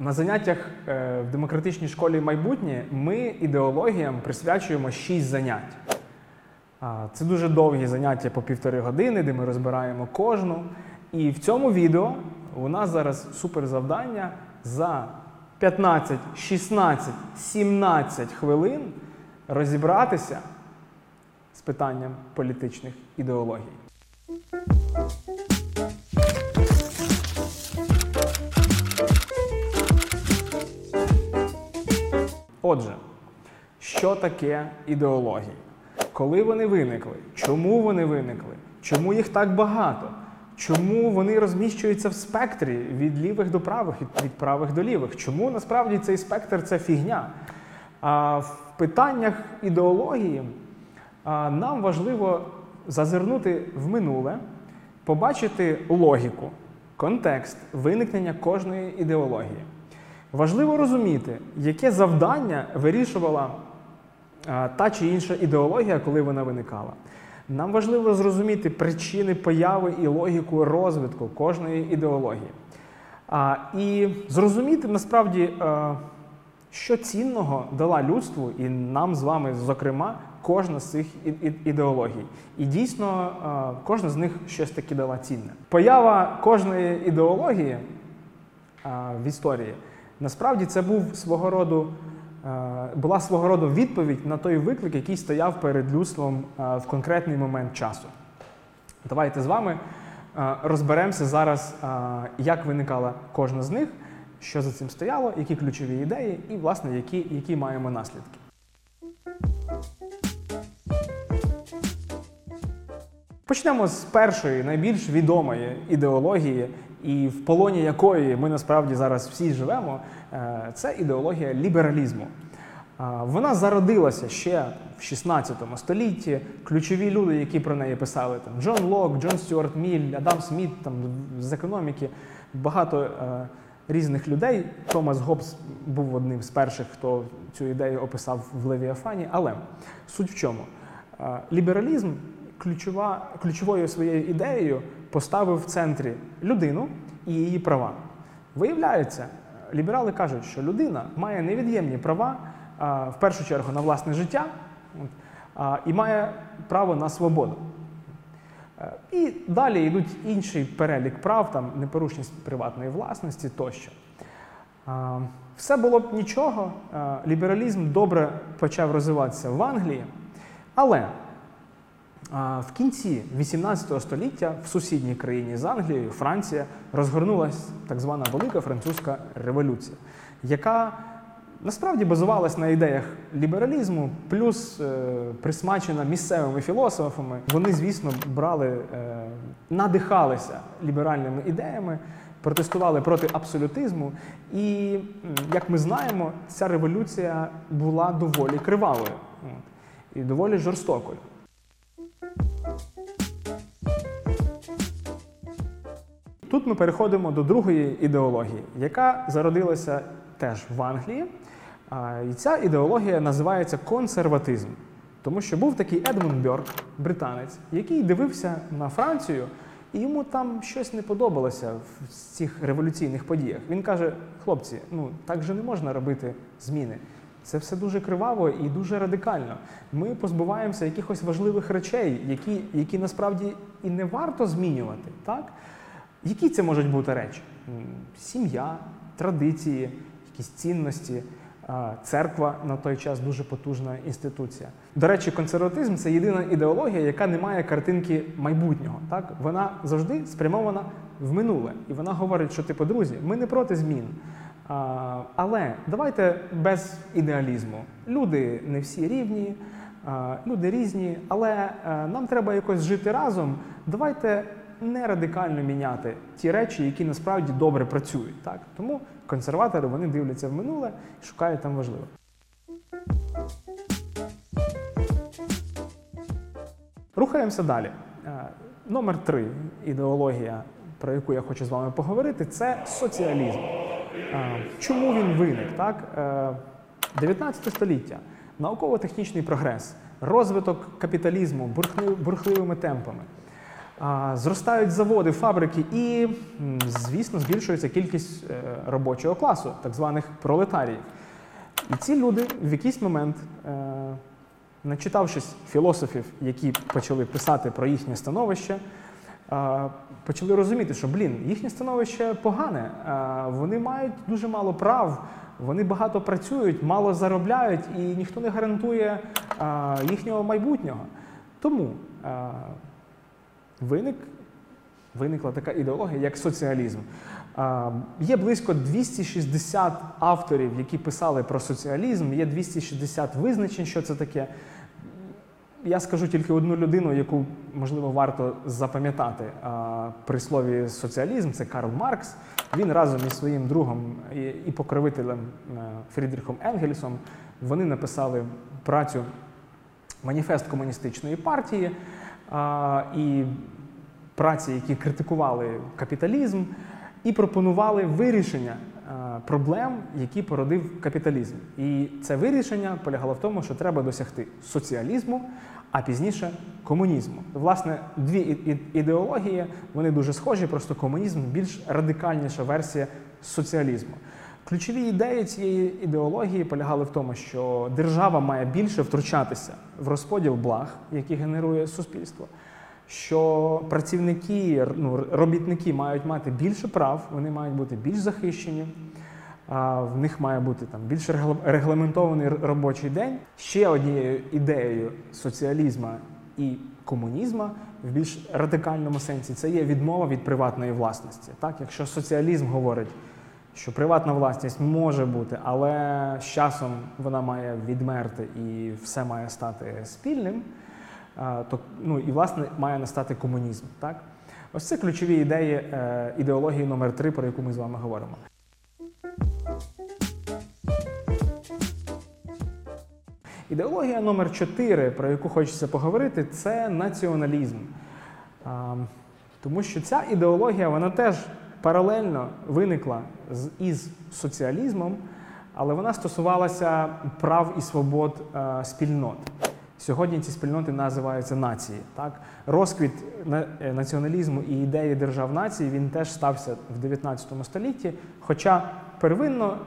На заняттях е, в демократичній школі майбутнє ми ідеологіям присвячуємо 6 занять. Це дуже довгі заняття по півтори години, де ми розбираємо кожну. І в цьому відео у нас зараз суперзавдання за 15, 16, 17 хвилин розібратися з питанням політичних ідеологій. Отже, що таке ідеології? Коли вони виникли? Чому вони виникли? Чому їх так багато? Чому вони розміщуються в спектрі від лівих до правих, від- правих до лівих? Чому насправді цей спектр це фігня? А в питаннях ідеології нам важливо зазирнути в минуле, побачити логіку, контекст виникнення кожної ідеології. Важливо розуміти, яке завдання вирішувала та чи інша ідеологія, коли вона виникала. Нам важливо зрозуміти причини появи і логіку розвитку кожної ідеології. І зрозуміти насправді, що цінного дала людству і нам з вами, зокрема, кожна з цих ідеологій. І дійсно, кожна з них щось таке дала цінне. Поява кожної ідеології в історії. Насправді це був свого роду, е, була свого роду відповідь на той виклик, який стояв перед людством е, в конкретний момент часу. Давайте з вами е, розберемося зараз, як виникала кожна з них, що за цим стояло, які ключові ідеї і, власне, які, які маємо наслідки. Почнемо з першої, найбільш відомої ідеології, і в полоні якої ми насправді зараз всі живемо, е, це ідеологія лібералізму. Вона зародилася ще в 16 столітті. Ключові люди, які про неї писали, там Джон Лок, Джон Стюарт Міль, Адам Сміт, там з економіки, багато е, різних людей. Томас Гоббс був одним з перших, хто цю ідею описав в Левіафані. Але суть в чому? Е, Лібералізм ключова, ключовою своєю ідеєю поставив в центрі людину і її права. Виявляється, ліберали кажуть, що людина має невід'ємні права, в першу чергу на власне життя і має право на свободу. Е, І далі йдуть інший перелік прав, там непорушність приватної власності тощо. Все було б нічого. Лібералізм добре почав розвиватися в Англії, але в кінці 18 століття в сусідній країні з Англією, Франція, розгорнулася так звана Велика Французька революція, яка насправді базувалась на ідеях лібералізму, плюс е, присмачена місцевими філософами. Вони, звісно, брали, е, надихалися ліберальними ідеями, протестували проти абсолютизму. І, як ми знаємо, ця революція була доволі кривавою і доволі жорстокою. Тут ми переходимо до другої ідеології, яка зародилася теж в Англії. І ця ідеологія називається консерватизм. Тому що був такий Едмунд Бьорк, британець, який дивився на Францію, і йому там щось не подобалося в цих революційних подіях. Він каже: хлопці, ну так же не можна робити зміни. Це все дуже криваво і дуже радикально. Ми позбуваємося якихось важливих речей, які, які насправді і не варто змінювати. Так? Які це можуть бути речі? Сім'я, традиції, якісь цінності. Церква на той час дуже потужна інституція. До речі, консерватизм це єдина ідеологія, яка не має картинки майбутнього. Так? Вона завжди спрямована в минуле. І вона говорить, що типу, друзі, ми не проти змін. Але давайте без ідеалізму. Люди не всі рівні, люди різні, але е, нам треба якось жити разом. Давайте не радикально міняти ті речі, які насправді добре працюють. Так? Тому консерватори вони дивляться в минуле і шукають там важливе. Рухаємося далі. Е, Номер три ідеологія, про яку я хочу з вами поговорити, це соціалізм. Е, Чому він виник? Так? Е, 19 століття, науково-технічний прогрес, розвиток капіталізму бурхливими темпами. Зростають заводи, фабрики, і, звісно, збільшується кількість е, робочого класу, так званих пролетаріїв. І ці люди в якийсь момент, е, начитавшись філософів, які почали писати про їхнє становище, е, почали розуміти, що блін, їхнє становище погане, вони мають дуже мало прав, вони багато працюють, мало заробляють, і ніхто не гарантує їхнього майбутнього. Тому виник, виникла така ідеологія, як соціалізм. Є близько 260 авторів, які писали про соціалізм, є 260 визначень, що це таке. Я скажу тільки одну людину, яку можливо варто запам'ятати при слові соціалізм. Це Карл Маркс. Він разом із своїм другом і, покровителем е, Фрідріхом Енгельсом вони написали працю Маніфест комуністичної партії і праці, які критикували капіталізм, і пропонували вирішення а, проблем, які породив капіталізм. І це вирішення полягало в тому, що треба досягти соціалізму, а пізніше комунізму. Власне, дві ідеології вони дуже схожі, просто комунізм більш радикальніша версія соціалізму. Ключові ідеї цієї ідеології полягали в тому, що держава має більше втручатися в розподіл благ, які генерує суспільство, що працівники, ну, робітники мають мати більше прав, вони мають бути більш захищені. а, В них має бути там більш регла- регламентований робочий день. Ще однією ідеєю соціалізму і комунізму в більш радикальному сенсі це є відмова від приватної власності. Так, якщо соціалізм говорить, що приватна власність може бути, але з часом вона має відмерти і все має стати спільним, то ну і власне має настати комунізм. Так, ось це ключові ідеї е, ідеології номер 3 про яку ми з вами говоримо. Ідеологія номер 4 про яку хочеться поговорити, це націоналізм. Тому що ця ідеологія вона теж паралельно виникла із соціалізмом, але вона стосувалася прав і свобод е, спільнот. Сьогодні ці спільноти називаються нації. Так? Розквіт е, націоналізму і ідеї держав нації він теж стався в 19 столітті. Хоча первинно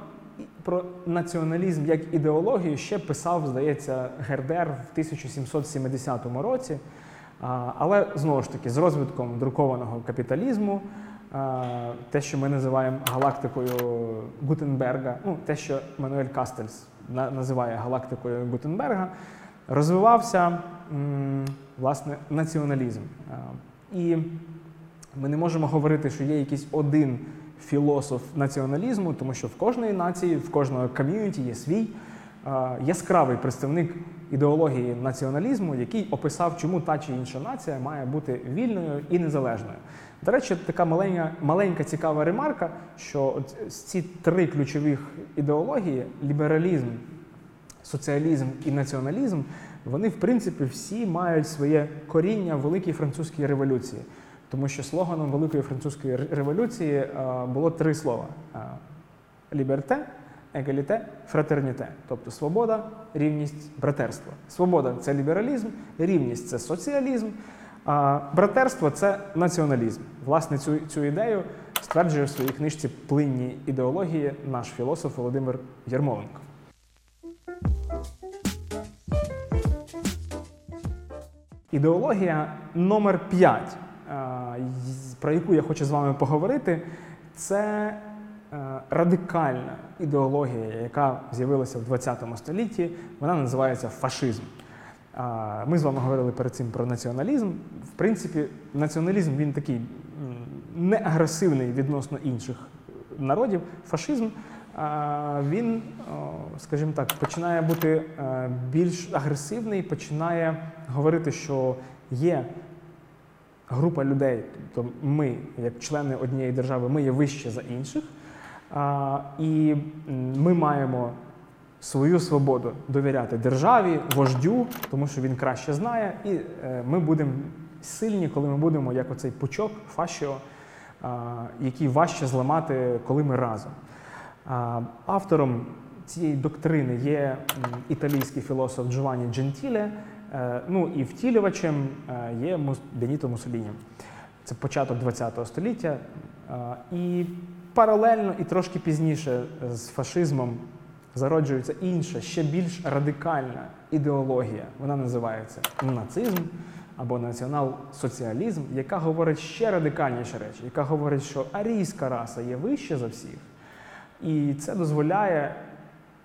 про націоналізм як ідеологію ще писав, здається, Гердер в 1770 році. Але знову ж таки, з розвитком друкованого капіталізму, те, що ми називаємо галактикою Гутенберга, ну, те, що Мануель Кастельс називає галактикою Гутенберга, розвивався власне націоналізм. І ми не можемо говорити, що є якийсь один філософ націоналізму, тому що в кожної нації, в кожного ком'юніті є свій яскравий представник ідеології націоналізму, який описав, чому та чи інша нація має бути вільною і незалежною. До речі, така маленька, маленька цікава ремарка, що ці три ключових ідеології лібералізм, соціалізм і націоналізм, вони, в принципі, всі мають своє коріння в Великій Французькій революції. Тому що слоганом Великої французької революції е, було три слова: ліберте, егаліте, фратерніте. Тобто свобода, рівність, братерство. Свобода це лібералізм, рівність це соціалізм, а братерство це націоналізм. Власне, цю, цю ідею стверджує в своїй книжці Плинні ідеології наш філософ Володимир Ярмоленко. Ідеологія номер 5, про яку я хочу з вами поговорити, це е, радикальна ідеологія, яка з'явилася в ХХ столітті. Вона називається фашизм. Ми з вами говорили перед цим про націоналізм. В принципі, націоналізм він такий м, не агресивний відносно інших народів. Фашизм він, скажімо так, починає бути е, більш агресивний, починає говорити, що є група людей, тобто ми, як члени однієї держави, ми є вище за інших, і ми маємо свою свободу довіряти державі, вождю, тому що він краще знає, і е, ми будемо сильні, коли ми будемо як оцей пучок, фашіо, який важче зламати, коли ми разом. Автором цієї доктрини є італійський філософ Джованні Джентіле. Е, Ну і втілювачем е, є Беніто Муссоліні. Це початок ХХ століття. І паралельно і трошки пізніше з фашизмом зароджується інша, ще більш радикальна ідеологія. Вона називається нацизм або націонал-соціалізм, яка говорить ще радикальніші речі, яка говорить, що арійська раса є вища за всіх, і це дозволяє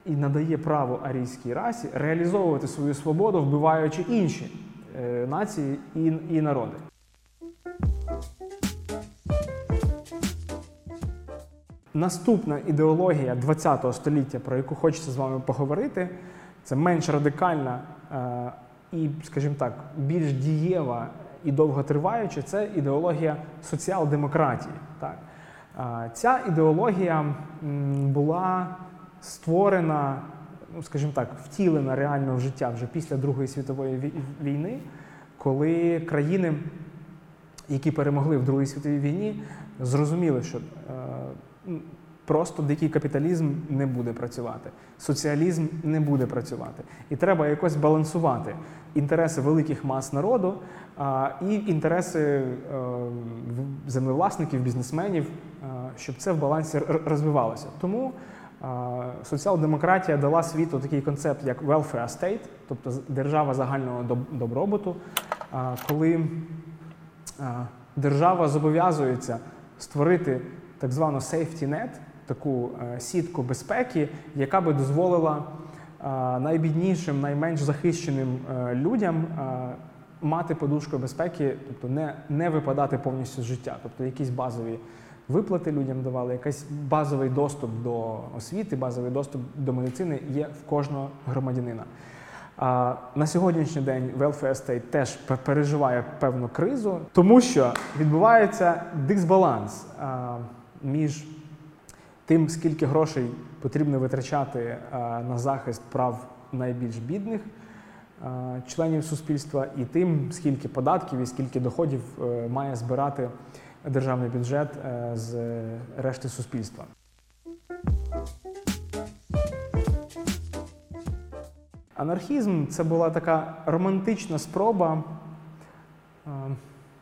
і надає право арійській расі реалізовувати свою свободу, вбиваючи інші е, нації і, і народи. Наступна ідеологія ХХ століття, про яку хочеться з вами поговорити, це менш радикальна е, і, скажімо так, більш дієва і довготриваюча, це ідеологія соціал-демократії. Так. Е, Ця ідеологія була створена, ну, скажімо так, втілена реально в життя вже після Другої світової війни, коли країни, які перемогли в Другій світовій війні, зрозуміли, що е, просто дикий капіталізм не буде працювати, соціалізм не буде працювати. І треба якось балансувати інтереси великих мас народу і інтереси е, землевласників, бізнесменів, е, щоб це в балансі розвивалося. Тому соціал-демократія дала світу такий концепт, як welfare state, тобто держава загального добробуту, коли держава зобов'язується створити так звану safety net, таку е, сітку безпеки, яка би дозволила найбіднішим, найменш захищеним е, людям е, мати подушку безпеки, тобто не, не випадати повністю з життя, тобто якісь базові виплати людям давали, якийсь базовий доступ до освіти, базовий доступ до медицини є в кожного громадянина. На сьогоднішній день welfare state теж переживає певну кризу, тому що відбувається дисбаланс між тим, скільки грошей потрібно витрачати на захист прав найбільш бідних членів суспільства, і тим, скільки податків і скільки доходів е, має збирати державний бюджет е, з решти суспільства. Анархізм це була така романтична спроба е,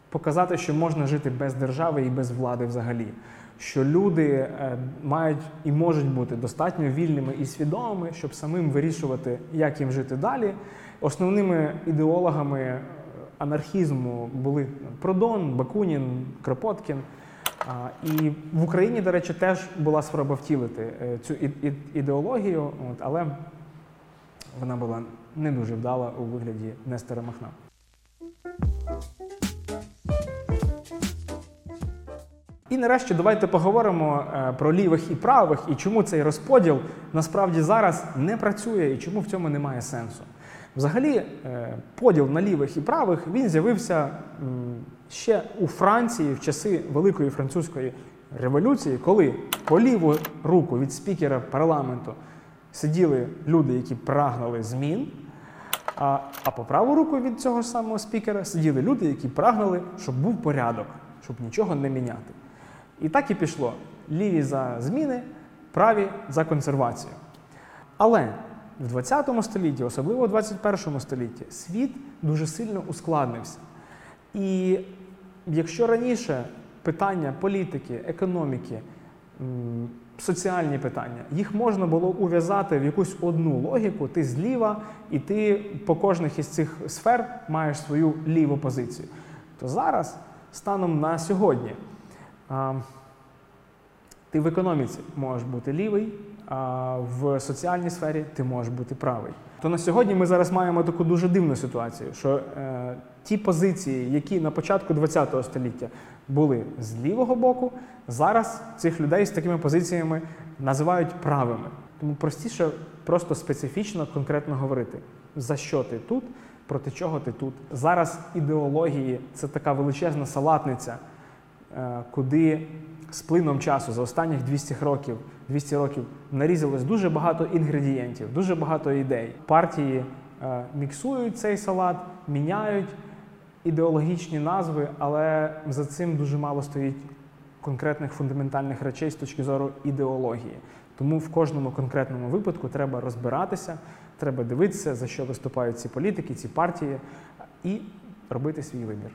показати, що можна жити без держави і без влади взагалі. Що люди е, мають і можуть бути достатньо вільними і свідомими, щоб самим вирішувати, як їм жити далі. Основними ідеологами е, анархізму були Продон, Бакунін, Кропоткін. І в Україні, до речі, теж була спроба втілити цю ідеологію, але вона була не дуже вдала у вигляді Нестора Махна. І нарешті давайте поговоримо е, про лівих і правих і чому цей розподіл насправді зараз не працює і чому в цьому немає сенсу. Взагалі, е, поділ на лівих і правих він з'явився ще у Франції в часи Великої французької революції, коли по ліву руку від спікера парламенту сиділи люди, які прагнули змін. А, а по праву руку від цього ж самого спікера сиділи люди, які прагнули, щоб був порядок, щоб нічого не міняти. І так і пішло. Ліві за зміни, праві за консервацію. Але в 20 столітті, особливо в 21 столітті, світ дуже сильно ускладнився. І якщо раніше питання політики, економіки, соціальні питання, їх можна було ув'язати в якусь одну логіку, ти зліва, і ти по кожних із цих сфер маєш свою ліву позицію. То зараз, станом на сьогодні, ти в економіці можеш бути лівий, а в соціальній сфері ти можеш бути правий. То на сьогодні ми зараз маємо таку дуже дивну ситуацію, що е, ті позиції, які на початку ХХ століття були з лівого боку, зараз цих людей з такими позиціями називають правими. Тому простіше просто специфічно, конкретно говорити, за що ти тут, проти чого ти тут. Зараз ідеології це така величезна салатниця, е, куди з плином часу за останніх 200 років, 200 років нарізалось дуже багато інгредієнтів, дуже багато ідей. Партії е, міксують цей салат, міняють ідеологічні назви, але за цим дуже мало стоїть конкретних фундаментальних речей з точки зору ідеології. Тому в кожному конкретному випадку треба розбиратися, Треба дивитися, за що виступають ці політики, ці партії, і робити свій вибір.